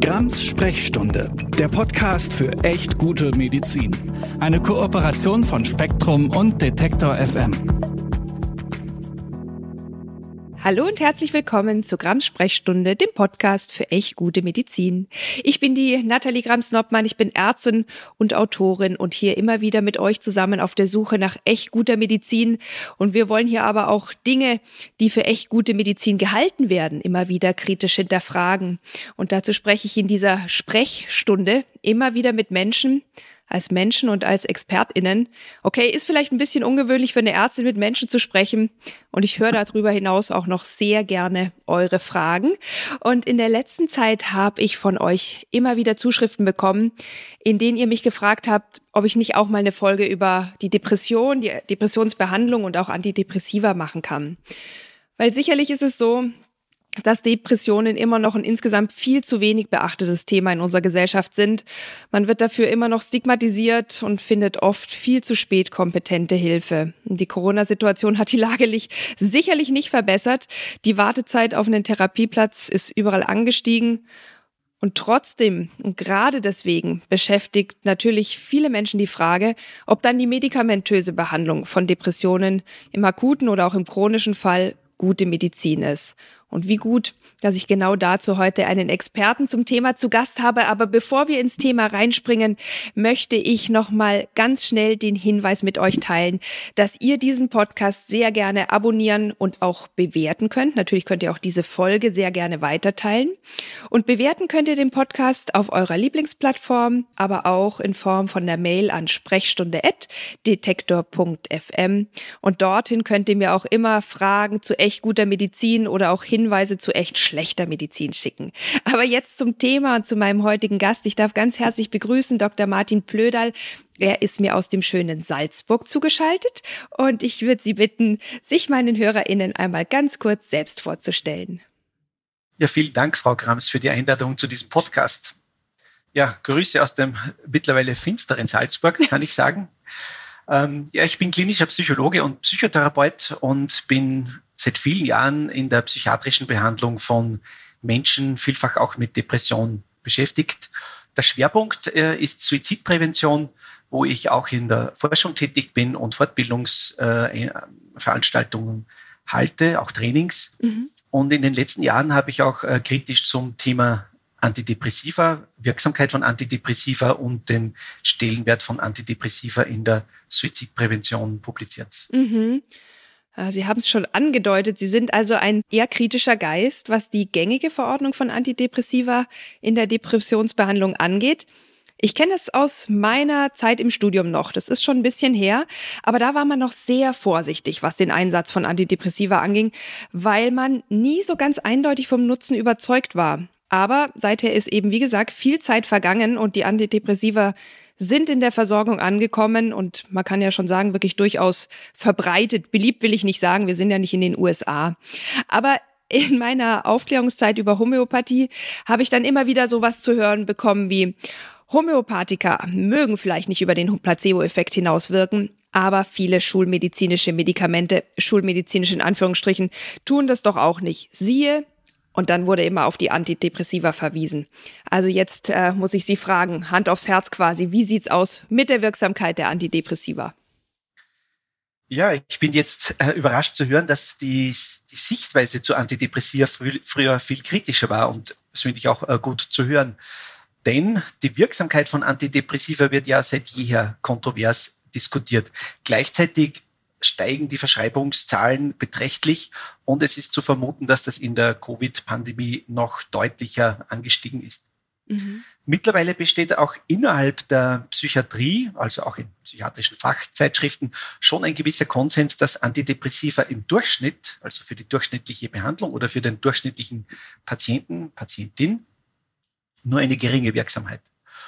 Grams Sprechstunde, der Podcast für echt gute Medizin. Eine Kooperation von Spektrum und Detektor FM. Hallo und herzlich willkommen zur Grams Sprechstunde, dem Podcast für echt gute Medizin. Ich bin die Nathalie Grams-Noppmann, ich bin Ärztin und Autorin und hier immer wieder mit euch zusammen auf der Suche nach echt guter Medizin. Und wir wollen hier aber auch Dinge, die für echt gute Medizin gehalten werden, immer wieder kritisch hinterfragen. Und dazu spreche ich in dieser Sprechstunde immer wieder mit Menschen, als Menschen und als ExpertInnen. Okay, ist vielleicht ein bisschen ungewöhnlich für eine Ärztin mit Menschen zu sprechen. Und ich höre darüber hinaus auch noch sehr gerne eure Fragen. Und in der letzten Zeit habe ich von euch immer wieder Zuschriften bekommen, in denen ihr mich gefragt habt, ob ich nicht auch mal eine Folge über die Depression, die Depressionsbehandlung und auch Antidepressiva machen kann. Weil sicherlich ist es so, dass Depressionen immer noch ein insgesamt viel zu wenig beachtetes Thema in unserer Gesellschaft sind. Man wird dafür immer noch stigmatisiert und findet oft viel zu spät kompetente Hilfe. Die Corona-Situation hat die Lage sicherlich nicht verbessert. Die Wartezeit auf einen Therapieplatz ist überall angestiegen. Und trotzdem und gerade deswegen beschäftigt natürlich viele Menschen die Frage, ob dann die medikamentöse Behandlung von Depressionen im akuten oder auch im chronischen Fall gute Medizin ist. Und wie gut, dass ich genau dazu heute einen Experten zum Thema zu Gast habe. Aber bevor wir ins Thema reinspringen, möchte ich noch mal ganz schnell den Hinweis mit euch teilen, dass ihr diesen Podcast sehr gerne abonnieren und auch bewerten könnt. Natürlich könnt ihr auch diese Folge sehr gerne weiterteilen. Und bewerten könnt ihr den Podcast auf eurer Lieblingsplattform, aber auch in Form von der Mail an sprechstunde.detektor.fm. Und dorthin könnt ihr mir auch immer Fragen zu echt guter Medizin oder auch Hinweise zu echt schlechter Medizin schicken. Aber jetzt zum Thema und zu meinem heutigen Gast. Ich darf ganz herzlich begrüßen Dr. Martin Plödal. Er ist mir aus dem schönen Salzburg zugeschaltet und ich würde Sie bitten, sich meinen HörerInnen einmal ganz kurz selbst vorzustellen. Ja, vielen Dank, Frau Grams, für die Einladung zu diesem Podcast. Ja, Grüße aus dem mittlerweile finsteren Salzburg, kann ich sagen. ähm, ja, ich bin klinischer Psychologe und Psychotherapeut und bin seit vielen Jahren in der psychiatrischen Behandlung von Menschen, vielfach auch mit Depression beschäftigt. Der Schwerpunkt äh, ist Suizidprävention, wo ich auch in der Forschung tätig bin und Fortbildungsveranstaltungen äh, halte, auch Trainings. Mhm. Und in den letzten Jahren habe ich auch äh, kritisch zum Thema Antidepressiva, Wirksamkeit von Antidepressiva und den Stellenwert von Antidepressiva in der Suizidprävention publiziert. Mhm. Äh, Sie haben es schon angedeutet, Sie sind also ein eher kritischer Geist, was die gängige Verordnung von Antidepressiva in der Depressionsbehandlung angeht. Ich kenne es aus meiner Zeit im Studium noch. Das ist schon ein bisschen her. Aber da war man noch sehr vorsichtig, was den Einsatz von Antidepressiva anging, weil man nie so ganz eindeutig vom Nutzen überzeugt war. Aber seither ist eben, wie gesagt, viel Zeit vergangen und die Antidepressiva sind in der Versorgung angekommen und man kann ja schon sagen, wirklich durchaus verbreitet. Beliebt will ich nicht sagen, wir sind ja nicht in den USA. Aber in meiner Aufklärungszeit über Homöopathie habe ich dann immer wieder sowas zu hören bekommen wie Homöopathika mögen vielleicht nicht über den Placebo-Effekt hinauswirken, aber viele schulmedizinische Medikamente, schulmedizinisch in Anführungsstrichen, tun das doch auch nicht. Siehe und dann wurde immer auf die Antidepressiva verwiesen. Also jetzt äh, muss ich Sie fragen, Hand aufs Herz quasi, wie sieht's aus mit der Wirksamkeit der Antidepressiva? Ja, ich bin jetzt äh, überrascht zu hören, dass die, die Sichtweise zu Antidepressiva frü früher viel kritischer war und das finde ich auch äh, gut zu hören. Denn die Wirksamkeit von Antidepressiva wird ja seit jeher kontrovers diskutiert. Gleichzeitig steigen die Verschreibungszahlen beträchtlich und es ist zu vermuten, dass das in der Covid-Pandemie noch deutlicher angestiegen ist. Mhm. Mittlerweile besteht auch innerhalb der Psychiatrie, also auch in psychiatrischen Fachzeitschriften, schon ein gewisser Konsens, dass Antidepressiva im Durchschnitt, also für die durchschnittliche Behandlung oder für den durchschnittlichen Patienten, Patientin, nur eine geringe Wirksamkeit.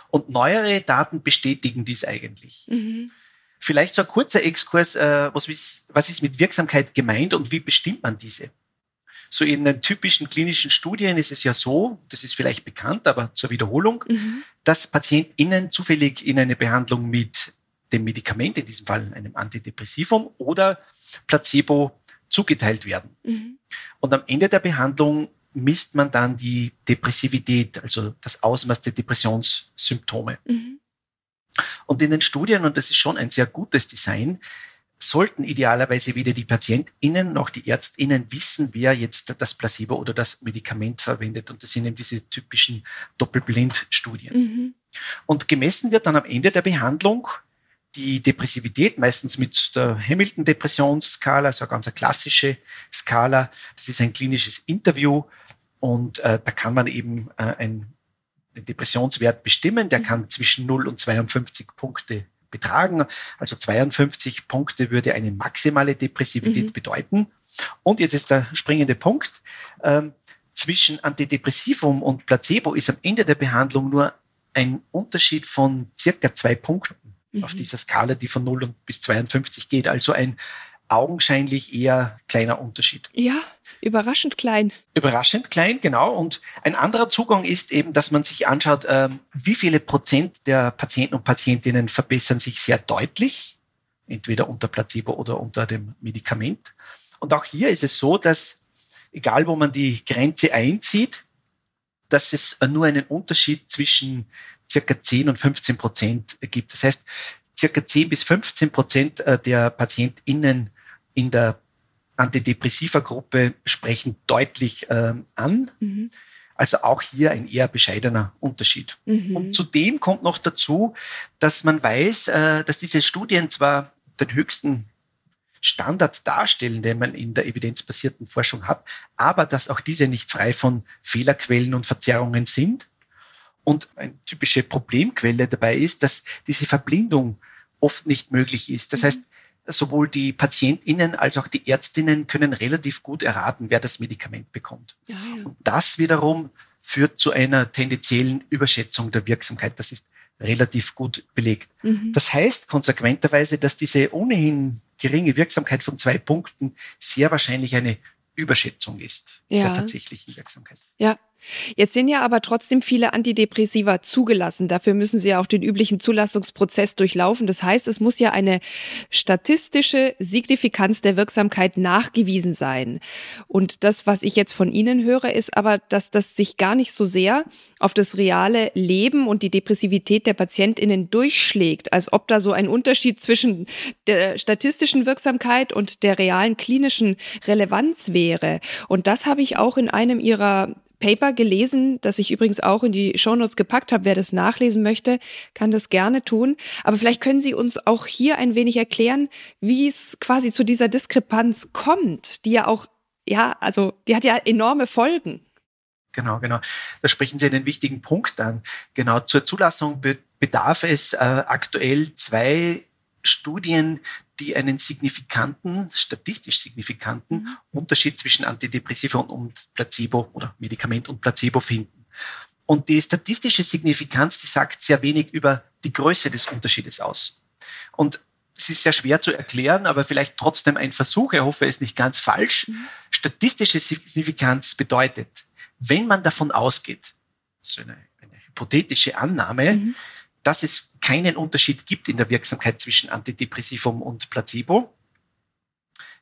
Und neuere Daten bestätigen dies eigentlich. Mhm. Vielleicht so ein kurzer Exkurs, äh, was, ist, was ist mit Wirksamkeit gemeint und wie bestimmt man diese? So in den typischen klinischen Studien ist es ja so, das ist vielleicht bekannt, aber zur Wiederholung, mhm. dass PatientInnen zufällig in eine Behandlung mit dem Medikament, in diesem Fall einem Antidepressivum oder Placebo zugeteilt werden. Mhm. Und am Ende der Behandlung misst man dann die Depressivität, also das Ausmaß der Depressionssymptome. Mhm. Und in den Studien, und das ist schon ein sehr gutes Design, sollten idealerweise weder die PatientInnen noch die ÄrztInnen wissen, wer jetzt das Placebo oder das Medikament verwendet. Und das sind eben diese typischen Doppelblindstudien. Mhm. Und gemessen wird dann am Ende der Behandlung die Depressivität, meistens mit der Hamilton-Depressionsskala, also eine ganz klassische Skala. Das ist ein klinisches Interview und äh, da kann man eben äh, ein, einen Depressionswert bestimmen. Der mhm. kann zwischen 0 und 52 Punkte betragen. Also 52 Punkte würde eine maximale Depressivität mhm. bedeuten. Und jetzt ist der springende Punkt. Ähm, zwischen Antidepressivum und Placebo ist am Ende der Behandlung nur ein Unterschied von circa zwei Punkten mhm. auf dieser Skala, die von 0 bis 52 geht. Also ein augenscheinlich eher kleiner Unterschied. Ja, überraschend klein. Überraschend klein, genau. Und ein anderer Zugang ist eben, dass man sich anschaut, ähm, wie viele Prozent der Patienten und Patientinnen verbessern sich sehr deutlich, entweder unter Placebo oder unter dem Medikament. Und auch hier ist es so, dass egal wo man die Grenze einzieht, dass es nur einen Unterschied zwischen circa 10 und 15 Prozent gibt. Das heißt, circa 10 bis 15 Prozent äh, der PatientInnen in der Antidepressiva-Gruppe sprechen deutlich ähm, an. Mhm. Also auch hier ein eher bescheidener Unterschied. Mhm. Und zudem kommt noch dazu, dass man weiß, äh, dass diese Studien zwar den höchsten Standard darstellen, den man in der evidenzbasierten Forschung hat, aber dass auch diese nicht frei von Fehlerquellen und Verzerrungen sind. Und eine typische Problemquelle dabei ist, dass diese Verblindung oft nicht möglich ist. Das mhm. heißt, sowohl die PatientInnen als auch die Ärztinnen können relativ gut erraten, wer das Medikament bekommt. Ja, ja. Und das wiederum führt zu einer tendenziellen Überschätzung der Wirksamkeit. Das ist relativ gut belegt. Mhm. Das heißt konsequenterweise, dass diese ohnehin geringe Wirksamkeit von zwei Punkten sehr wahrscheinlich eine Überschätzung ist ja. der tatsächlichen Wirksamkeit. Ja, Jetzt sind ja aber trotzdem viele Antidepressiva zugelassen. Dafür müssen sie ja auch den üblichen Zulassungsprozess durchlaufen. Das heißt, es muss ja eine statistische Signifikanz der Wirksamkeit nachgewiesen sein. Und das, was ich jetzt von Ihnen höre, ist aber, dass das sich gar nicht so sehr auf das reale Leben und die Depressivität der Patientinnen durchschlägt, als ob da so ein Unterschied zwischen der statistischen Wirksamkeit und der realen klinischen Relevanz wäre. Und das habe ich auch in einem Ihrer Paper gelesen, das ich übrigens auch in die Shownotes gepackt habe. Wer das nachlesen möchte, kann das gerne tun. Aber vielleicht können Sie uns auch hier ein wenig erklären, wie es quasi zu dieser Diskrepanz kommt, die ja auch, ja, also die hat ja enorme Folgen. Genau, genau. Da sprechen Sie einen wichtigen Punkt an. Genau, zur Zulassung bedarf es äh, aktuell zwei Studien, die einen signifikanten, statistisch signifikanten mhm. Unterschied zwischen Antidepressiva und Placebo oder Medikament und Placebo finden. Und die statistische Signifikanz, die sagt sehr wenig über die Größe des Unterschiedes aus. Und es ist sehr schwer zu erklären, aber vielleicht trotzdem ein Versuch. Ich hoffe, es ist nicht ganz falsch. Mhm. Statistische Signifikanz bedeutet, wenn man davon ausgeht, so eine, eine hypothetische Annahme, mhm dass es keinen Unterschied gibt in der Wirksamkeit zwischen Antidepressivum und Placebo.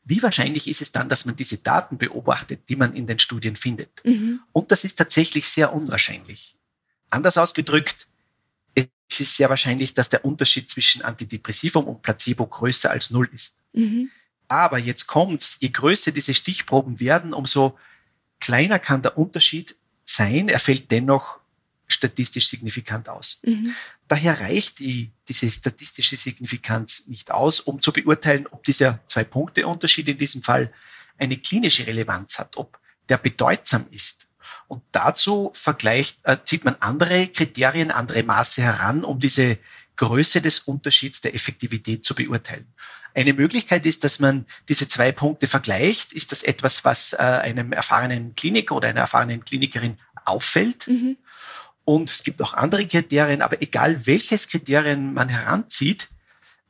Wie wahrscheinlich ist es dann, dass man diese Daten beobachtet, die man in den Studien findet? Mhm. Und das ist tatsächlich sehr unwahrscheinlich. Anders ausgedrückt, es ist sehr wahrscheinlich, dass der Unterschied zwischen Antidepressivum und Placebo größer als null ist. Mhm. Aber jetzt kommt's, je größer diese Stichproben werden, umso kleiner kann der Unterschied sein. Er fällt dennoch statistisch signifikant aus. Mhm. Daher reicht die, diese statistische Signifikanz nicht aus, um zu beurteilen, ob dieser Zwei-Punkte-Unterschied in diesem Fall eine klinische Relevanz hat, ob der bedeutsam ist. Und dazu vergleicht, äh, zieht man andere Kriterien, andere Maße heran, um diese Größe des Unterschieds der Effektivität zu beurteilen. Eine Möglichkeit ist, dass man diese zwei Punkte vergleicht. Ist das etwas, was äh, einem erfahrenen Kliniker oder einer erfahrenen Klinikerin auffällt? Mhm. Und es gibt auch andere Kriterien, aber egal welches Kriterien man heranzieht,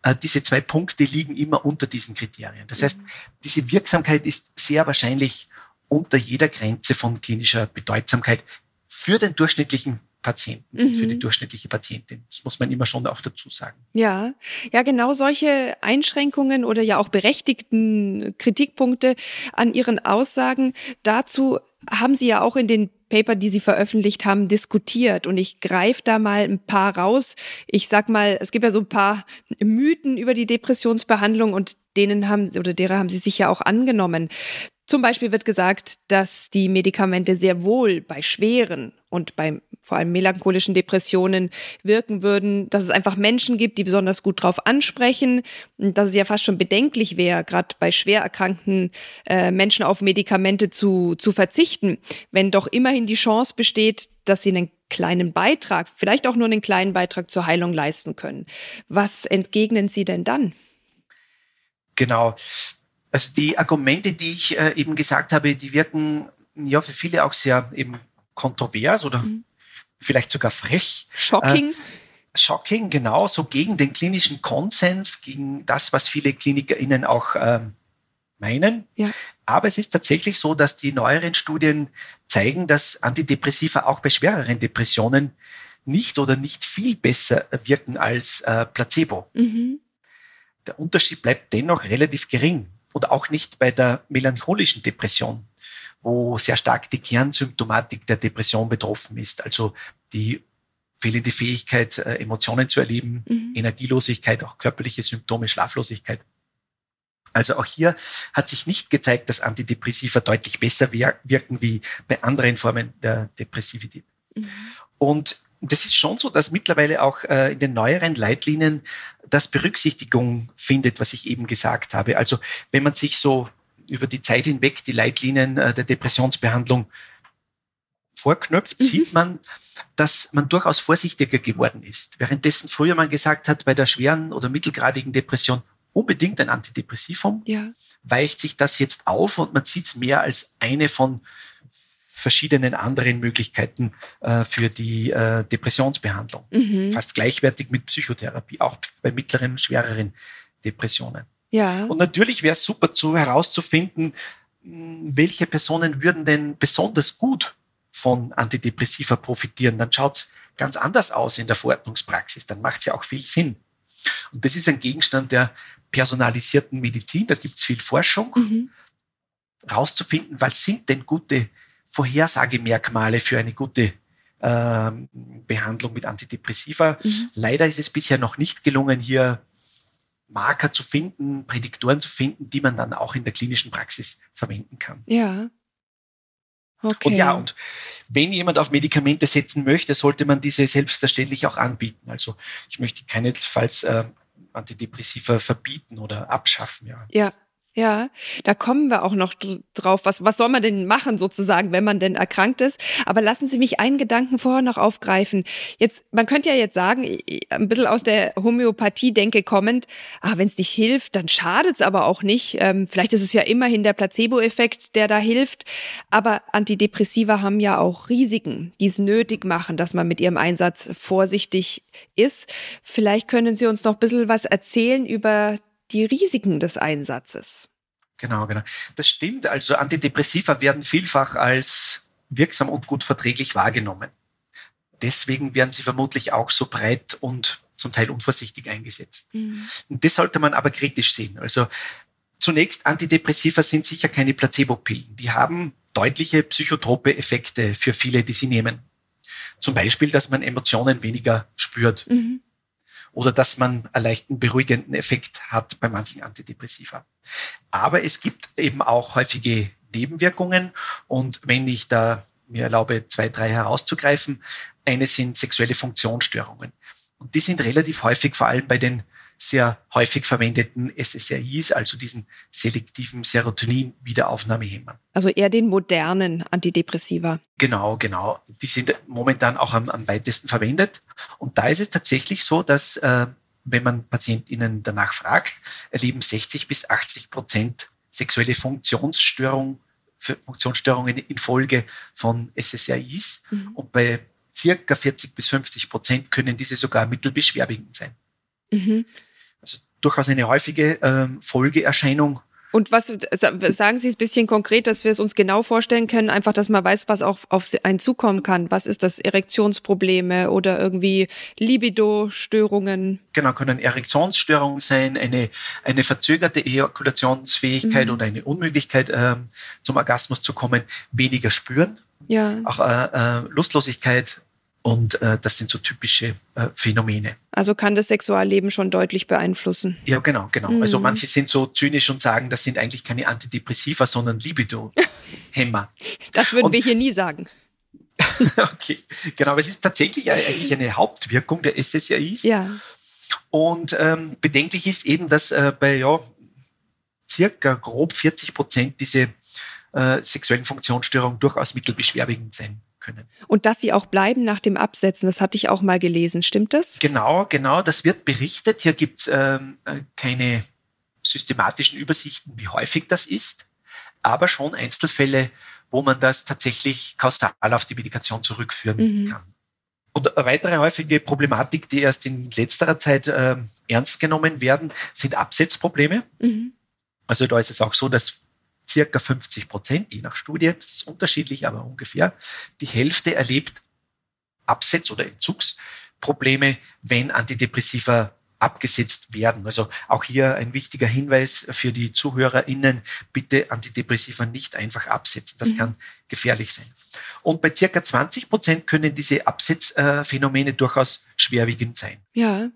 äh, diese zwei Punkte liegen immer unter diesen Kriterien. Das heißt, mhm. diese Wirksamkeit ist sehr wahrscheinlich unter jeder Grenze von klinischer Bedeutsamkeit für den durchschnittlichen Patienten, mhm. für die durchschnittliche Patientin. Das muss man immer schon auch dazu sagen. Ja, ja, genau solche Einschränkungen oder ja auch berechtigten Kritikpunkte an Ihren Aussagen. Dazu haben Sie ja auch in den Paper, die Sie veröffentlicht haben, diskutiert. Und ich greife da mal ein paar raus. Ich sag mal, es gibt ja so ein paar Mythen über die Depressionsbehandlung und denen haben oder derer haben Sie sich ja auch angenommen. Zum Beispiel wird gesagt, dass die Medikamente sehr wohl bei schweren und bei vor allem melancholischen Depressionen wirken würden, dass es einfach Menschen gibt, die besonders gut drauf ansprechen, dass es ja fast schon bedenklich wäre, gerade bei schwer erkrankten äh, Menschen auf Medikamente zu, zu verzichten, wenn doch immerhin die Chance besteht, dass sie einen kleinen Beitrag, vielleicht auch nur einen kleinen Beitrag zur Heilung leisten können. Was entgegnen Sie denn dann? Genau. Also die Argumente, die ich äh, eben gesagt habe, die wirken ja für viele auch sehr eben kontrovers oder mhm. vielleicht sogar frech. Shocking. Äh, shocking, genau, so gegen den klinischen Konsens, gegen das, was viele KlinikerInnen auch äh, meinen. Ja. Aber es ist tatsächlich so, dass die neueren Studien zeigen, dass Antidepressiva auch bei schwereren Depressionen nicht oder nicht viel besser wirken als äh, Placebo. Mhm. Der Unterschied bleibt dennoch relativ gering und auch nicht bei der melancholischen Depression, wo sehr stark die Kernsymptomatik der Depression betroffen ist, also die fehlende Fähigkeit, äh, Emotionen zu erleben, mhm. Energielosigkeit, auch körperliche Symptome, Schlaflosigkeit. Also auch hier hat sich nicht gezeigt, dass Antidepressiva deutlich besser wirken wie bei anderen Formen der Depressivität. Mhm. Und das ist schon so, dass mittlerweile auch äh, in den neueren Leitlinien das Berücksichtigung findet, was ich eben gesagt habe. Also wenn man sich so über die Zeit hinweg die Leitlinien äh, der Depressionsbehandlung vorknöpft, mhm. sieht man, dass man durchaus vorsichtiger geworden ist. Währenddessen früher man gesagt hat, bei der schweren oder mittelgradigen Depression unbedingt ein Antidepressivum, ja. weicht sich das jetzt auf und man sieht es mehr als eine von verschiedenen anderen Möglichkeiten äh, für die äh, Depressionsbehandlung. Mhm. Fast gleichwertig mit Psychotherapie, auch bei mittleren, schwereren Depressionen. Ja. Und natürlich wäre es super zu herauszufinden, welche Personen würden denn besonders gut von Antidepressiva profitieren. Dann schaut es ganz anders aus in der Verordnungspraxis. Dann macht es ja auch viel Sinn. Und das ist ein Gegenstand der personalisierten Medizin. Da gibt es viel Forschung, mhm. rauszufinden, was sind denn gute Vorhersagemerkmale für eine gute ähm, Behandlung mit Antidepressiva. Mhm. Leider ist es bisher noch nicht gelungen, hier Marker zu finden, Prädiktoren zu finden, die man dann auch in der klinischen Praxis verwenden kann. Ja. Okay. Und ja, und wenn jemand auf Medikamente setzen möchte, sollte man diese selbstverständlich auch anbieten. Also ich möchte keinesfalls äh, Antidepressiva verbieten oder abschaffen. Ja. ja, ja, da kommen wir auch noch drauf. Was, was soll man denn machen sozusagen, wenn man denn erkrankt ist? Aber lassen Sie mich einen Gedanken vorher noch aufgreifen. Jetzt, man könnte ja jetzt sagen, ein bisschen aus der Homöopathie-Denke kommend, ah, wenn es nicht hilft, dann schadet es aber auch nicht. Ähm, vielleicht ist es ja immerhin der Placebo-Effekt, der da hilft. Aber Antidepressiva haben ja auch Risiken, die es nötig machen, dass man mit ihrem Einsatz vorsichtig ist. Vielleicht können Sie uns noch ein bisschen was erzählen über die Risiken des Einsatzes. Genau, genau. Das stimmt. Also Antidepressiva werden vielfach als wirksam und gut verträglich wahrgenommen. Deswegen werden sie vermutlich auch so breit und zum Teil unvorsichtig eingesetzt. Mhm. Und das sollte man aber kritisch sehen. Also zunächst, Antidepressiva sind sicher keine Placebo-Pillen. Die haben deutliche psychotrope Effekte für viele, die sie nehmen. Zum Beispiel, dass man Emotionen weniger spürt. Mhm oder dass man einen leichten beruhigenden Effekt hat bei manchen Antidepressiva. Aber es gibt eben auch häufige Nebenwirkungen und wenn ich da mir erlaube, zwei, drei herauszugreifen, eine sind sexuelle Funktionsstörungen. Und die sind relativ häufig vor allem bei den sehr häufig verwendeten SSRIs, also diesen selektiven Serotonin-Wiederaufnahmehemmern. Also eher den modernen Antidepressiva. Genau, genau. Die sind momentan auch am, am weitesten verwendet. Und da ist es tatsächlich so, dass äh, wenn man PatientInnen danach fragt, erleben 60 bis 80 Prozent sexuelle Funktionsstörung, Funktionsstörungen infolge von SSRIs. Mhm. Und bei circa 40 bis 50 Prozent können diese sogar mittelbeschwerwegend sein. Mhm durchaus eine häufige ähm, Folgeerscheinung Und was sagen Sie es ein bisschen konkret, dass wir es uns genau vorstellen können, einfach, dass man weiß, was auch auf einen zukommen kann. Was ist das? Erektionsprobleme oder irgendwie Libido-Störungen? Genau, können Erektionsstörungen sein, eine, eine verzögerte Ejakulationsfähigkeit mhm. oder eine Unmöglichkeit ähm, zum Orgasmus zu kommen, weniger spüren, ja. auch äh, äh, Lustlosigkeit, und äh, das sind so typische äh, Phänomene. Also kann das Sexualleben schon deutlich beeinflussen. Ja, genau, genau. Also mhm. Also manche sind so zynisch und sagen, das sind eigentlich keine Antidepressiva, sondern Libido-Hämmer. das würden und, wir hier nie sagen. okay, genau. Aber es ist tatsächlich eigentlich eine Hauptwirkung der SSRIs. Ja. Und ähm, bedenklich ist eben, dass äh, bei ja, circa grob 40 Prozent diese äh, sexuellen Funktionsstörungen durchaus mittelbeschwerwegend sein können. Und dass sie auch bleiben nach dem Absetzen, das hatte ich auch mal gelesen, stimmt das? Genau, genau, das wird berichtet. Hier gibt es ähm, äh, keine systematischen Übersichten, wie häufig das ist, aber schon Einzelfälle, wo man das tatsächlich kausal auf die Medikation zurückführen mhm. kann. Und eine weitere häufige Problematik, die erst in letzterer Zeit äh, ernst genommen werden, sind Absetzprobleme. Mhm. Also da ist es auch so, dass circa 50 Prozent, je nach Studie, das ist unterschiedlich, aber ungefähr, die Hälfte erlebt Absetz- oder Entzugsprobleme, wenn Antidepressiva abgesetzt werden. Also auch hier ein wichtiger Hinweis für die ZuhörerInnen, bitte Antidepressiva nicht einfach absetzen. Das mhm. kann gefährlich sein. Und bei circa 20 Prozent können diese Absetzphänomene durchaus schwerwiegend sein. Ja,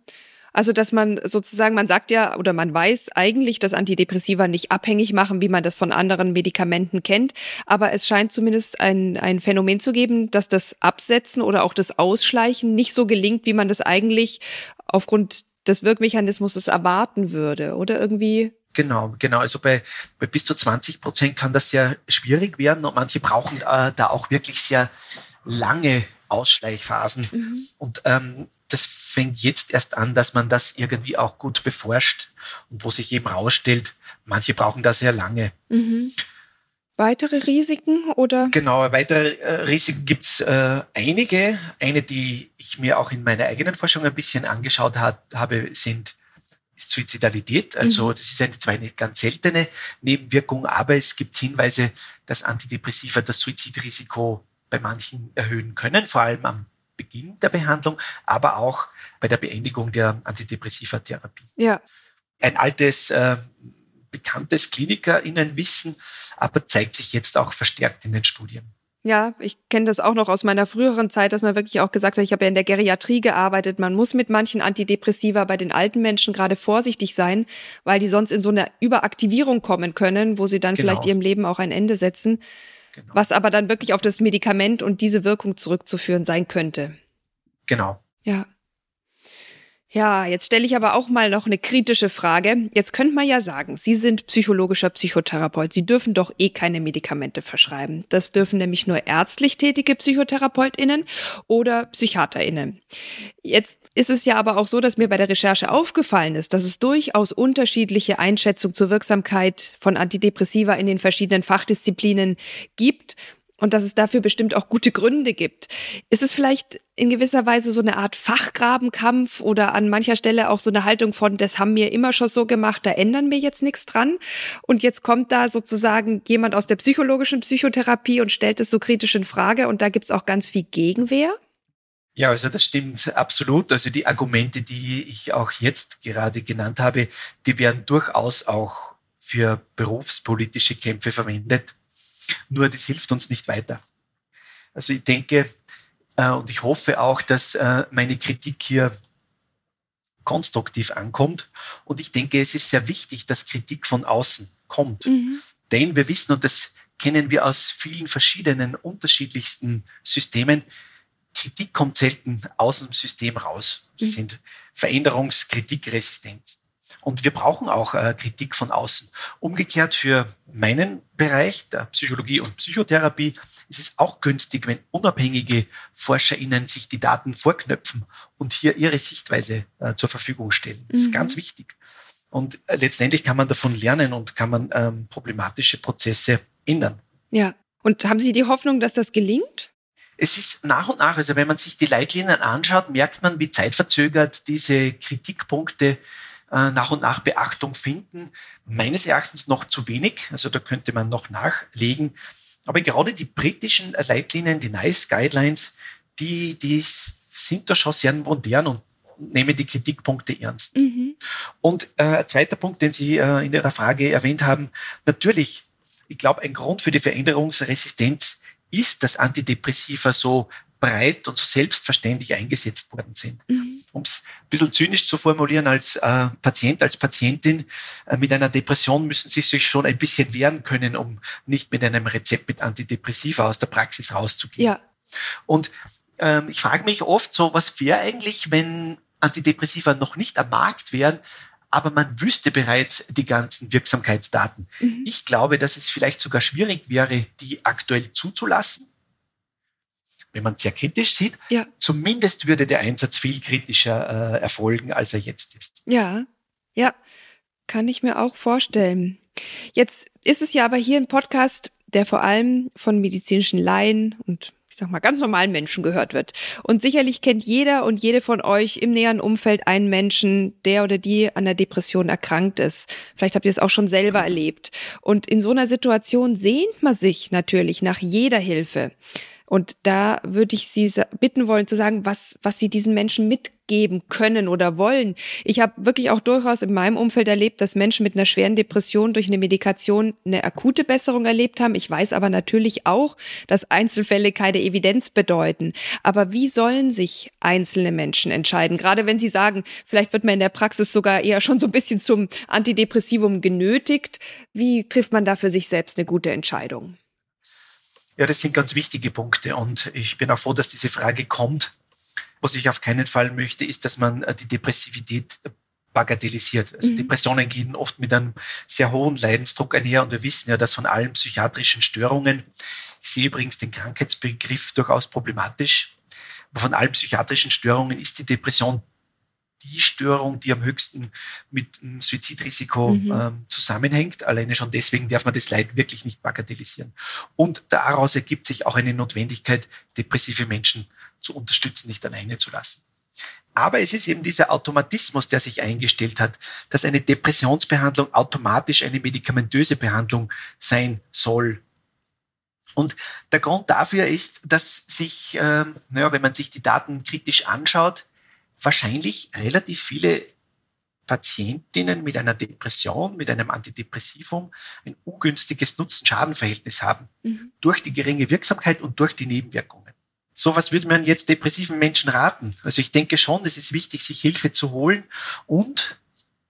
also, dass man sozusagen, man sagt ja oder man weiß eigentlich, dass Antidepressiva nicht abhängig machen, wie man das von anderen Medikamenten kennt. Aber es scheint zumindest ein, ein Phänomen zu geben, dass das Absetzen oder auch das Ausschleichen nicht so gelingt, wie man das eigentlich aufgrund des Wirkmechanismus erwarten würde. Oder irgendwie Genau, genau. Also bei, bei bis zu 20 Prozent kann das sehr schwierig werden und manche brauchen äh, da auch wirklich sehr lange Ausschleichphasen. Mhm. Und ähm, das fängt jetzt erst an, dass man das irgendwie auch gut beforscht und wo sich eben rausstellt, manche brauchen da sehr lange. Mhm. Weitere Risiken oder? Genau, weitere äh, Risiken gibt es äh, einige. Eine, die ich mir auch in meiner eigenen Forschung ein bisschen angeschaut hat, habe, sind ist Suizidalität. Also mhm. das ist eine zwar eine ganz seltene Nebenwirkung, aber es gibt Hinweise, dass Antidepressiva das Suizidrisiko bei manchen erhöhen können, vor allem am Beginn der Behandlung, aber auch bei der Beendigung der Antidepressiva Therapie. Ja. Ein altes, äh, bekanntes KlinikerInnenwissen, aber zeigt sich jetzt auch verstärkt in den Studien. Ja, ich kenne das auch noch aus meiner früheren Zeit, dass man wirklich auch gesagt hat, ich habe ja in der Geriatrie gearbeitet, man muss mit manchen Antidepressiva bei den alten Menschen gerade vorsichtig sein, weil die sonst in so eine Überaktivierung kommen können, wo sie dann genau. vielleicht ihrem Leben auch ein Ende setzen. Genau. Was aber dann wirklich auf das Medikament und diese Wirkung zurückzuführen sein könnte. Genau. Ja. Ja, jetzt stelle ich aber auch mal noch eine kritische Frage. Jetzt könnte man ja sagen, Sie sind psychologischer Psychotherapeut. Sie dürfen doch eh keine Medikamente verschreiben. Das dürfen nämlich nur ärztlich tätige PsychotherapeutInnen oder PsychiaterInnen. Jetzt ist es ja aber auch so, dass mir bei der Recherche aufgefallen ist, dass es durchaus unterschiedliche Einschätzungen zur Wirksamkeit von Antidepressiva in den verschiedenen Fachdisziplinen gibt und dass es dafür bestimmt auch gute Gründe gibt. Ist es vielleicht in gewisser Weise so eine Art Fachgrabenkampf oder an mancher Stelle auch so eine Haltung von, das haben wir immer schon so gemacht, da ändern wir jetzt nichts dran. Und jetzt kommt da sozusagen jemand aus der psychologischen Psychotherapie und stellt es so kritisch in Frage und da gibt es auch ganz viel Gegenwehr? Ja, also das stimmt absolut. Also die Argumente, die ich auch jetzt gerade genannt habe, die werden durchaus auch für berufspolitische Kämpfe verwendet. Nur das hilft uns nicht weiter. Also ich denke äh, und ich hoffe auch, dass äh, meine Kritik hier konstruktiv ankommt. Und ich denke, es ist sehr wichtig, dass Kritik von außen kommt. Mhm. Denn wir wissen, und das kennen wir aus vielen verschiedenen, unterschiedlichsten Systemen, Kritik kommt selten aus dem System raus. Das mhm. sind Veränderungskritikresistenten. Und wir brauchen auch äh, Kritik von außen. Umgekehrt für meinen Bereich der Psychologie und Psychotherapie ist es auch günstig, wenn unabhängige ForscherInnen sich die Daten vorknöpfen und hier ihre Sichtweise äh, zur Verfügung stellen. Das mhm. ist ganz wichtig. Und äh, letztendlich kann man davon lernen und kann man ähm, problematische Prozesse ändern. Ja. Und haben Sie die Hoffnung, dass das gelingt? Es ist nach und nach, also wenn man sich die Leitlinien anschaut, merkt man, wie zeitverzögert diese Kritikpunkte äh, nach und nach Beachtung finden. Meines Erachtens noch zu wenig, also da könnte man noch nachlegen. Aber gerade die britischen Leitlinien, die NICE Guidelines, die, die sind da schon sehr modern und nehmen die Kritikpunkte ernst. Mhm. Und äh, ein zweiter Punkt, den Sie äh, in Ihrer Frage erwähnt haben, natürlich, ich glaube, ein Grund für die Veränderungsresistenz ist, dass Antidepressiva so breit und so selbstverständlich eingesetzt worden sind. Mhm. Um es ein bisschen zynisch zu formulieren, als äh, Patient, als Patientin äh, mit einer Depression müssen Sie sich schon ein bisschen wehren können, um nicht mit einem Rezept mit Antidepressiva aus der Praxis rauszugehen. Ja. Und ähm, ich frage mich oft so, was wäre eigentlich, wenn Antidepressiva noch nicht am Markt wären, aber man wüsste bereits die ganzen Wirksamkeitsdaten. Mhm. Ich glaube, dass es vielleicht sogar schwierig wäre, die aktuell zuzulassen wenn man es sehr kritisch sieht, ja. zumindest würde der Einsatz viel kritischer äh, erfolgen, als er jetzt ist. Ja, ja, kann ich mir auch vorstellen. Jetzt ist es ja aber hier ein Podcast, der vor allem von medizinischen Laien und ich sag mal, ganz normalen Menschen gehört wird. Und sicherlich kennt jeder und jede von euch im näheren Umfeld einen Menschen, der oder die an der Depression erkrankt ist. Vielleicht habt ihr es auch schon selber erlebt. Und in so einer Situation sehnt man sich natürlich nach jeder Hilfe. Und da würde ich Sie bitten wollen zu sagen, was, was Sie diesen Menschen mitgeben können oder wollen. Ich habe wirklich auch durchaus in meinem Umfeld erlebt, dass Menschen mit einer schweren Depression durch eine Medikation eine akute Besserung erlebt haben. Ich weiß aber natürlich auch, dass Einzelfälle keine Evidenz bedeuten. Aber wie sollen sich einzelne Menschen entscheiden? Gerade wenn Sie sagen, vielleicht wird man in der Praxis sogar eher schon so ein bisschen zum Antidepressivum genötigt. Wie trifft man da für sich selbst eine gute Entscheidung? Ja, das sind ganz wichtige Punkte und ich bin auch froh, dass diese Frage kommt. Was ich auf keinen Fall möchte, ist, dass man äh, die Depressivität bagatellisiert. Also mhm. Depressionen gehen oft mit einem sehr hohen Leidensdruck einher und wir wissen ja, dass von allen psychiatrischen Störungen, ich sehe übrigens den Krankheitsbegriff durchaus problematisch, aber von allen psychiatrischen Störungen ist die Depression die Störung, die am höchsten mit dem Suizidrisiko mhm. ähm, zusammenhängt. Alleine schon deswegen darf man das Leid wirklich nicht bagatellisieren. Und daraus ergibt sich auch eine Notwendigkeit, depressive Menschen zu unterstützen, nicht alleine zu lassen. Aber es ist eben dieser Automatismus, der sich eingestellt hat, dass eine Depressionsbehandlung automatisch eine medikamentöse Behandlung sein soll. Und der Grund dafür ist, dass sich, äh, naja, wenn man sich die Daten kritisch anschaut, wahrscheinlich relativ viele Patientinnen mit einer Depression, mit einem Antidepressivum ein ungünstiges Nutzen-Schaden-Verhältnis haben. Mhm. Durch die geringe Wirksamkeit und durch die Nebenwirkungen. So was würde man jetzt depressiven Menschen raten? Also ich denke schon, es ist wichtig, sich Hilfe zu holen und,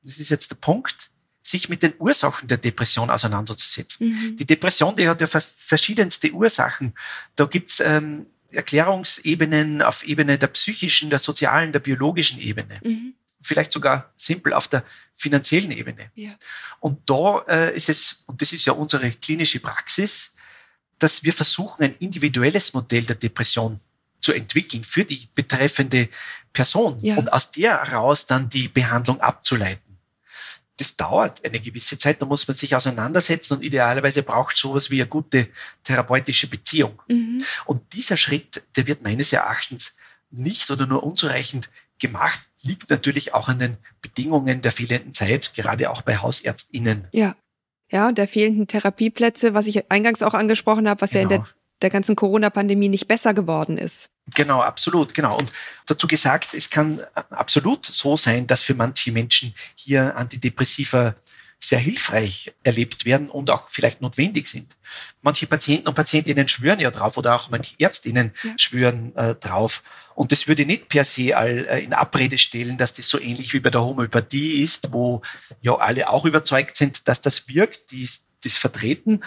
das ist jetzt der Punkt, sich mit den Ursachen der Depression auseinanderzusetzen. Mhm. Die Depression, die hat ja verschiedenste Ursachen. Da gibt's ähm, Erklärungsebenen auf Ebene der psychischen, der sozialen, der biologischen Ebene. Mhm. Vielleicht sogar simpel auf der finanziellen Ebene. Ja. Und da äh, ist es, und das ist ja unsere klinische Praxis, dass wir versuchen, ein individuelles Modell der Depression zu entwickeln für die betreffende Person ja. und aus der heraus dann die Behandlung abzuleiten das dauert eine gewisse Zeit, da muss man sich auseinandersetzen und idealerweise braucht sowas wie eine gute therapeutische Beziehung. Mhm. Und dieser Schritt, der wird meines Erachtens nicht oder nur unzureichend gemacht, liegt natürlich auch an den Bedingungen der fehlenden Zeit, gerade auch bei HausärztInnen. Ja. Ja, und der fehlenden Therapieplätze, was ich eingangs auch angesprochen habe, was genau. ja in der, genau. der ganzen Corona-Pandemie nicht besser geworden ist. Genau, absolut, genau. Und dazu gesagt, es kann absolut so sein, dass für manche Menschen hier Antidepressiva sehr hilfreich erlebt werden und auch vielleicht notwendig sind. Manche Patienten und Patientinnen schwören ja drauf oder auch manche Ärztinnen ja. schwören äh, drauf. Und das würde nicht per se all, äh, in Abrede stellen, dass das so ähnlich wie bei der Homöopathie ist, wo ja alle auch überzeugt sind, dass das wirkt, die das vertreten.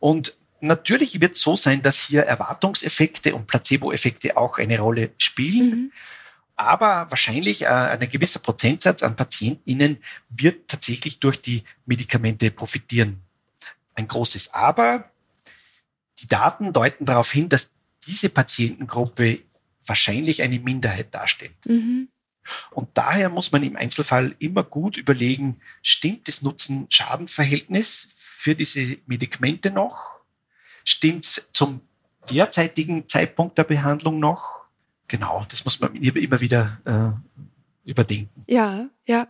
Und Natürlich wird es so sein, dass hier Erwartungseffekte und Placebo-Effekte auch eine Rolle spielen. Mhm. Aber wahrscheinlich äh, ein gewisser Prozentsatz an PatientInnen wird tatsächlich durch die Medikamente profitieren. Ein großes Aber. Die Daten deuten darauf hin, dass diese Patientengruppe wahrscheinlich eine Minderheit darstellt. Mhm. Und daher muss man im Einzelfall immer gut überlegen, stimmt das Nutzen-Schaden-Verhältnis für diese Medikamente noch? Stimmt es zum derzeitigen Zeitpunkt der Behandlung noch? Genau, das muss man immer wieder äh, überdenken. Ja, ja.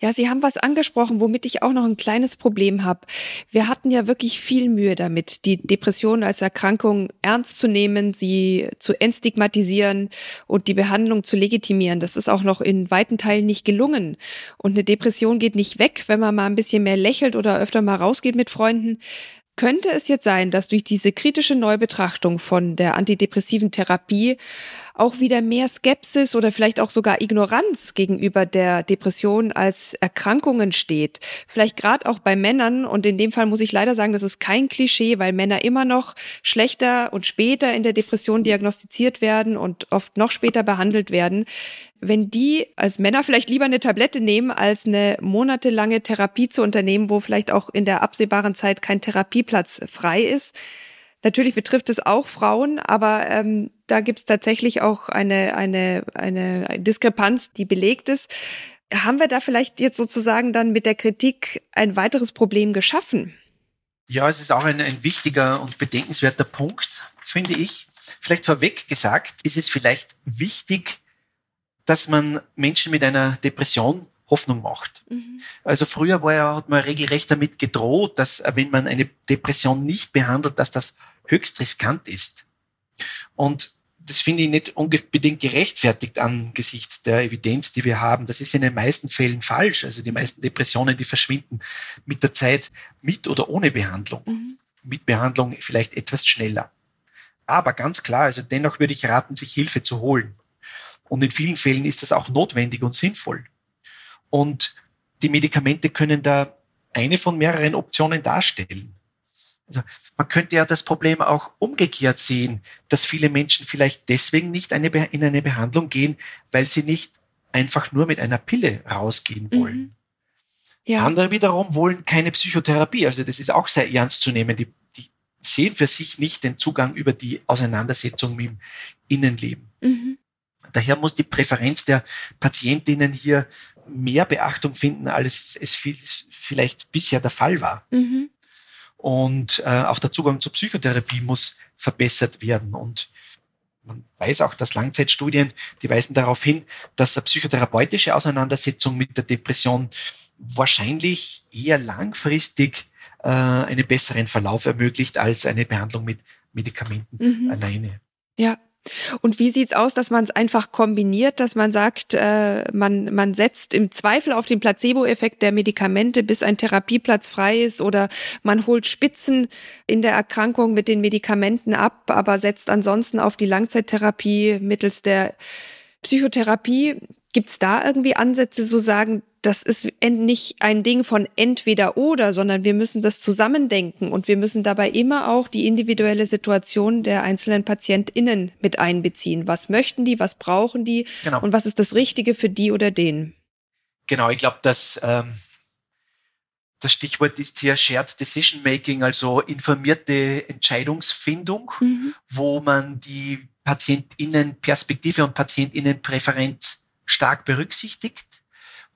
Ja, Sie haben was angesprochen, womit ich auch noch ein kleines Problem habe. Wir hatten ja wirklich viel Mühe damit, die Depression als Erkrankung ernst zu nehmen, sie zu entstigmatisieren und die Behandlung zu legitimieren. Das ist auch noch in weiten Teilen nicht gelungen. Und eine Depression geht nicht weg, wenn man mal ein bisschen mehr lächelt oder öfter mal rausgeht mit Freunden. Könnte es jetzt sein, dass durch diese kritische Neubetrachtung von der antidepressiven Therapie auch wieder mehr Skepsis oder vielleicht auch sogar Ignoranz gegenüber der Depression als Erkrankung entsteht? Vielleicht gerade auch bei Männern. Und in dem Fall muss ich leider sagen, das ist kein Klischee, weil Männer immer noch schlechter und später in der Depression diagnostiziert werden und oft noch später behandelt werden wenn die als Männer vielleicht lieber eine Tablette nehmen, als eine monatelange Therapie zu unternehmen, wo vielleicht auch in der absehbaren Zeit kein Therapieplatz frei ist. Natürlich betrifft es auch Frauen, aber ähm, da gibt es tatsächlich auch eine, eine, eine Diskrepanz, die belegt ist. Haben wir da vielleicht jetzt sozusagen dann mit der Kritik ein weiteres Problem geschaffen? Ja, es ist auch ein, ein wichtiger und bedenkenswerter Punkt, finde ich. Vielleicht vorweg gesagt, ist es vielleicht wichtig, dass man Menschen mit einer Depression Hoffnung macht. Mhm. Also früher war ja, hat man regelrecht damit gedroht, dass wenn man eine Depression nicht behandelt, dass das höchst riskant ist. Und das finde ich nicht unbedingt gerechtfertigt angesichts der Evidenz, die wir haben. Das ist in den meisten Fällen falsch. Also die meisten Depressionen, die verschwinden mit der Zeit mit oder ohne Behandlung. Mhm. Mit Behandlung vielleicht etwas schneller. Aber ganz klar, also dennoch würde ich raten, sich Hilfe zu holen. Und in vielen Fällen ist das auch notwendig und sinnvoll. Und die Medikamente können da eine von mehreren Optionen darstellen. Also man könnte ja das Problem auch umgekehrt sehen, dass viele Menschen vielleicht deswegen nicht eine in eine Behandlung gehen, weil sie nicht einfach nur mit einer Pille rausgehen mhm. wollen. Mhm. Ja. Andere wiederum wollen keine Psychotherapie. Also das ist auch sehr ernst zu nehmen. Die, die sehen für sich nicht den Zugang über die Auseinandersetzung mit dem Innenleben. Mhm. Daher muss die Präferenz der Patientinnen hier mehr Beachtung finden, als es vielleicht bisher der Fall war. Mhm. Und äh, auch der Zugang zur Psychotherapie muss verbessert werden. Und man weiß auch, dass Langzeitstudien, die weisen darauf hin, dass eine psychotherapeutische Auseinandersetzung mit der Depression wahrscheinlich eher langfristig äh, einen besseren Verlauf ermöglicht als eine Behandlung mit Medikamenten mhm. alleine. Ja, und wie sieht's aus, dass man es einfach kombiniert, dass man sagt, äh, man, man setzt im Zweifel auf den Placebo-Effekt der Medikamente, bis ein Therapieplatz frei ist, oder man holt Spitzen in der Erkrankung mit den Medikamenten ab, aber setzt ansonsten auf die Langzeittherapie mittels der Psychotherapie. Gibt's da irgendwie Ansätze, so sagen, das ist nicht ein Ding von entweder oder, sondern wir müssen das zusammendenken und wir müssen dabei immer auch die individuelle Situation der einzelnen PatientInnen mit einbeziehen. Was möchten die, was brauchen die genau. und was ist das Richtige für die oder den? Genau, ich glaube, dass ähm, das Stichwort ist hier Shared Decision Making, also informierte Entscheidungsfindung, mhm. wo man die PatientInnen-Perspektive und PatientInnen-Präferenz stark berücksichtigt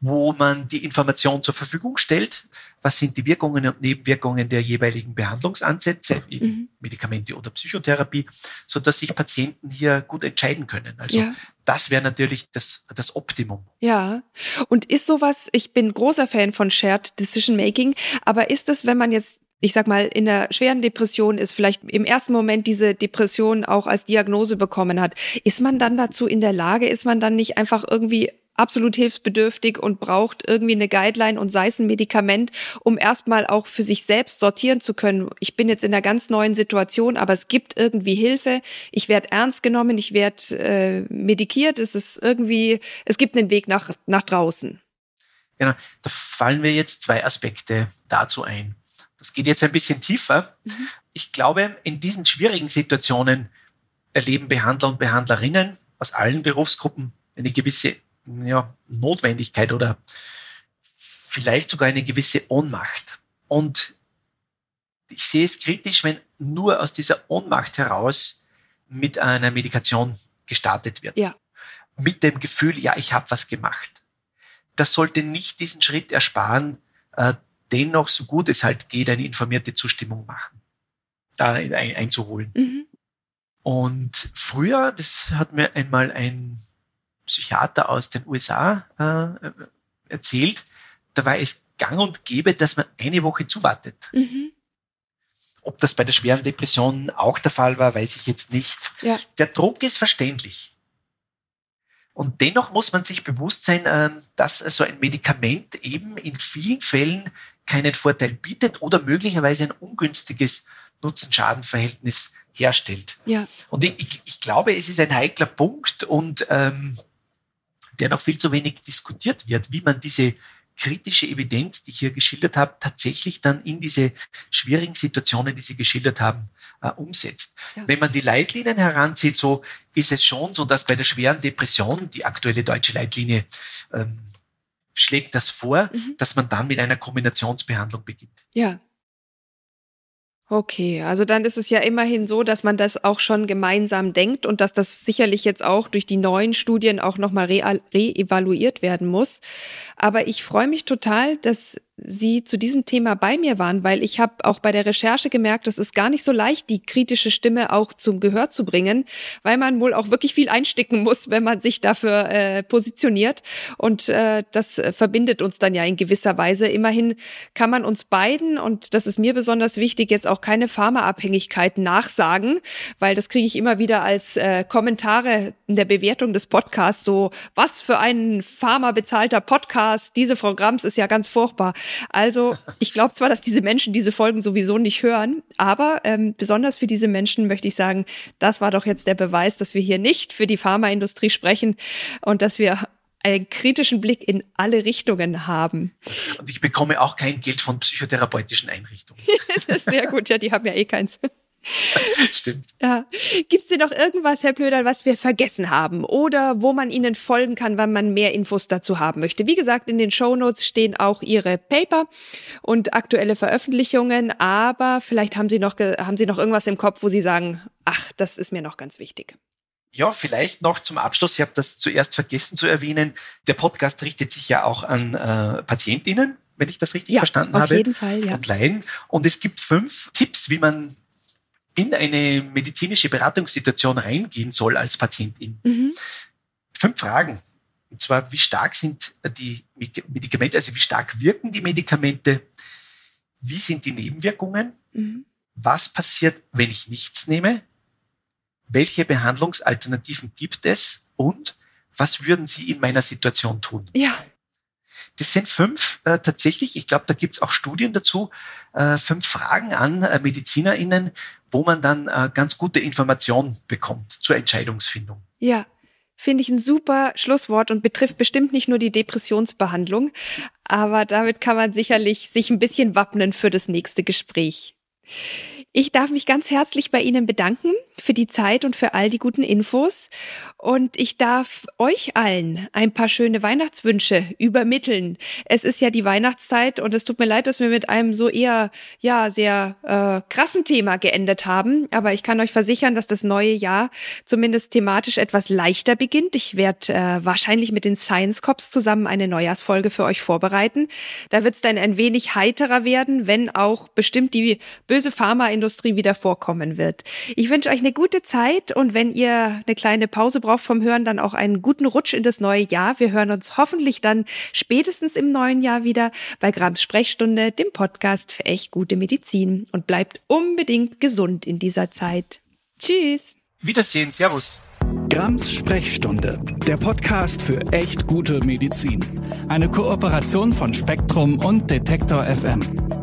wo man die Information zur Verfügung stellt. Was sind die Wirkungen und Nebenwirkungen der jeweiligen Behandlungsansätze, mhm. Medikamente oder Psychotherapie, so dass sich Patienten hier gut entscheiden können. Also ja. das wäre natürlich das, das Optimum. Ja. Und ist sowas, ich bin großer Fan von Shared Decision Making, aber ist es, wenn man jetzt ich sag mal, in einer schweren Depression ist, vielleicht im ersten Moment diese Depression auch als Diagnose bekommen hat, ist man dann dazu in der Lage, ist man dann nicht einfach irgendwie absolut hilfsbedürftig und braucht irgendwie eine Guideline und sei es ein Medikament, um erstmal auch für sich selbst sortieren zu können. Ich bin jetzt in einer ganz neuen Situation, aber es gibt irgendwie Hilfe. Ich werde ernst genommen, ich werde äh, medikiert. Es ist irgendwie, es gibt einen Weg nach, nach draußen. Genau, da fallen mir jetzt zwei Aspekte dazu ein. Das geht jetzt ein bisschen tiefer. Mhm. Ich glaube, in diesen schwierigen Situationen erleben Behandler und Behandlerinnen aus allen Berufsgruppen eine gewisse ja, Notwendigkeit oder vielleicht sogar eine gewisse Ohnmacht. Und ich sehe es kritisch, wenn nur aus dieser Ohnmacht heraus mit einer Medikation gestartet wird. Ja. Mit dem Gefühl, ja, ich habe was gemacht. Das sollte nicht diesen Schritt ersparen, äh, dennoch so gut es halt geht, eine informierte Zustimmung machen, da ein, einzuholen. Mhm. Und früher, das hat mir einmal ein Psychiater aus den USA äh, erzählt, da war es gang und gäbe, dass man eine Woche zuwartet. Mhm. Ob das bei der schweren Depression auch der Fall war, weiß ich jetzt nicht. Ja. Der Druck ist verständlich. Und dennoch muss man sich bewusst sein, äh, dass so ein Medikament eben in vielen Fällen keinen Vorteil bietet oder möglicherweise ein ungünstiges Nutzen-Schaden-Verhältnis herstellt. Ja. Und ich, ich, glaube, es ist ein heikler Punkt und ähm, der noch viel zu wenig diskutiert wird, wie man diese kritische Evidenz, die ich hier geschildert habe, tatsächlich dann in diese schwierigen Situationen, die Sie geschildert haben, äh, umsetzt. Ja. Wenn man die Leitlinien heranzieht, so ist es schon so, dass bei der schweren Depression, die aktuelle deutsche Leitlinie ähm, schlägt das vor, mhm. dass man dann mit einer Kombinationsbehandlung beginnt. Ja, Okay, also dann ist es ja immerhin so, dass man das auch schon gemeinsam denkt und dass das sicherlich jetzt auch durch die neuen Studien auch nochmal re-evaluiert werden muss. Aber ich freue mich total, dass Sie zu diesem Thema bei mir waren, weil ich habe auch bei der Recherche gemerkt, es ist gar nicht so leicht, die kritische Stimme auch zum Gehör zu bringen, weil man wohl auch wirklich viel einsticken muss, wenn man sich dafür äh, positioniert. Und äh, das verbindet uns dann ja in gewisser Weise. Immerhin kann man uns beiden, und das ist mir besonders wichtig, jetzt auch keine Pharmaabhängigkeit nachsagen, weil das kriege ich immer wieder als äh, Kommentare in der Bewertung des Podcasts so, was für ein Pharma bezahlter Podcast, diese Frau Grams ist ja ganz furchtbar. Also ich glaube zwar, dass diese Menschen diese Folgen sowieso nicht hören, aber ähm, besonders für diese Menschen möchte ich sagen, das war doch jetzt der Beweis, dass wir hier nicht für die Pharmaindustrie sprechen und dass wir einen kritischen Blick in alle Richtungen haben. Und ich bekomme auch kein Geld von psychotherapeutischen Einrichtungen. das ist sehr gut, ja, die haben ja eh keins. Stimmt. Ja. Gibt es denn noch irgendwas, Herr Blöder, was wir vergessen haben oder wo man Ihnen folgen kann, wenn man mehr Infos dazu haben möchte? Wie gesagt, in den Show Notes stehen auch Ihre Paper und aktuelle Veröffentlichungen, aber vielleicht haben Sie noch, haben Sie noch irgendwas im Kopf, wo Sie sagen, ach, das ist mir noch ganz wichtig. Ja, vielleicht noch zum Abschluss. Ich habe das zuerst vergessen zu erwähnen. Der Podcast richtet sich ja auch an äh, PatientInnen, wenn ich das richtig ja, verstanden auf habe. Auf jeden Fall, ja. Und Laien. Und es gibt fünf Tipps, wie man in eine medizinische Beratungssituation reingehen soll als Patientin. Mhm. Fünf Fragen. Und zwar, wie stark sind die Medikamente, also wie stark wirken die Medikamente? Wie sind die Nebenwirkungen? Mhm. Was passiert, wenn ich nichts nehme? Welche Behandlungsalternativen gibt es? Und was würden Sie in meiner Situation tun? Ja. Das sind fünf äh, tatsächlich, ich glaube, da gibt es auch Studien dazu, äh, fünf Fragen an äh, MedizinerInnen, wo man dann äh, ganz gute Informationen bekommt zur Entscheidungsfindung. Ja, finde ich ein super Schlusswort und betrifft bestimmt nicht nur die Depressionsbehandlung, aber damit kann man sicherlich sich ein bisschen wappnen für das nächste Gespräch. Ich darf mich ganz herzlich bei Ihnen bedanken für die Zeit und für all die guten Infos. Und ich darf euch allen ein paar schöne Weihnachtswünsche übermitteln. Es ist ja die Weihnachtszeit und es tut mir leid, dass wir mit einem so eher, ja, sehr äh, krassen Thema geendet haben. Aber ich kann euch versichern, dass das neue Jahr zumindest thematisch etwas leichter beginnt. Ich werde äh, wahrscheinlich mit den Science Cops zusammen eine Neujahrsfolge für euch vorbereiten. Da wird es dann ein wenig heiterer werden, wenn auch bestimmt die böse Pharmaindustrie wieder vorkommen wird. Ich wünsche euch eine gute Zeit und wenn ihr eine kleine Pause braucht vom Hören, dann auch einen guten Rutsch in das neue Jahr. Wir hören uns hoffentlich dann spätestens im neuen Jahr wieder bei Grams Sprechstunde, dem Podcast für echt gute Medizin und bleibt unbedingt gesund in dieser Zeit. Tschüss. Wiedersehen. Servus. Grams Sprechstunde, der Podcast für echt gute Medizin. Eine Kooperation von Spektrum und Detektor FM.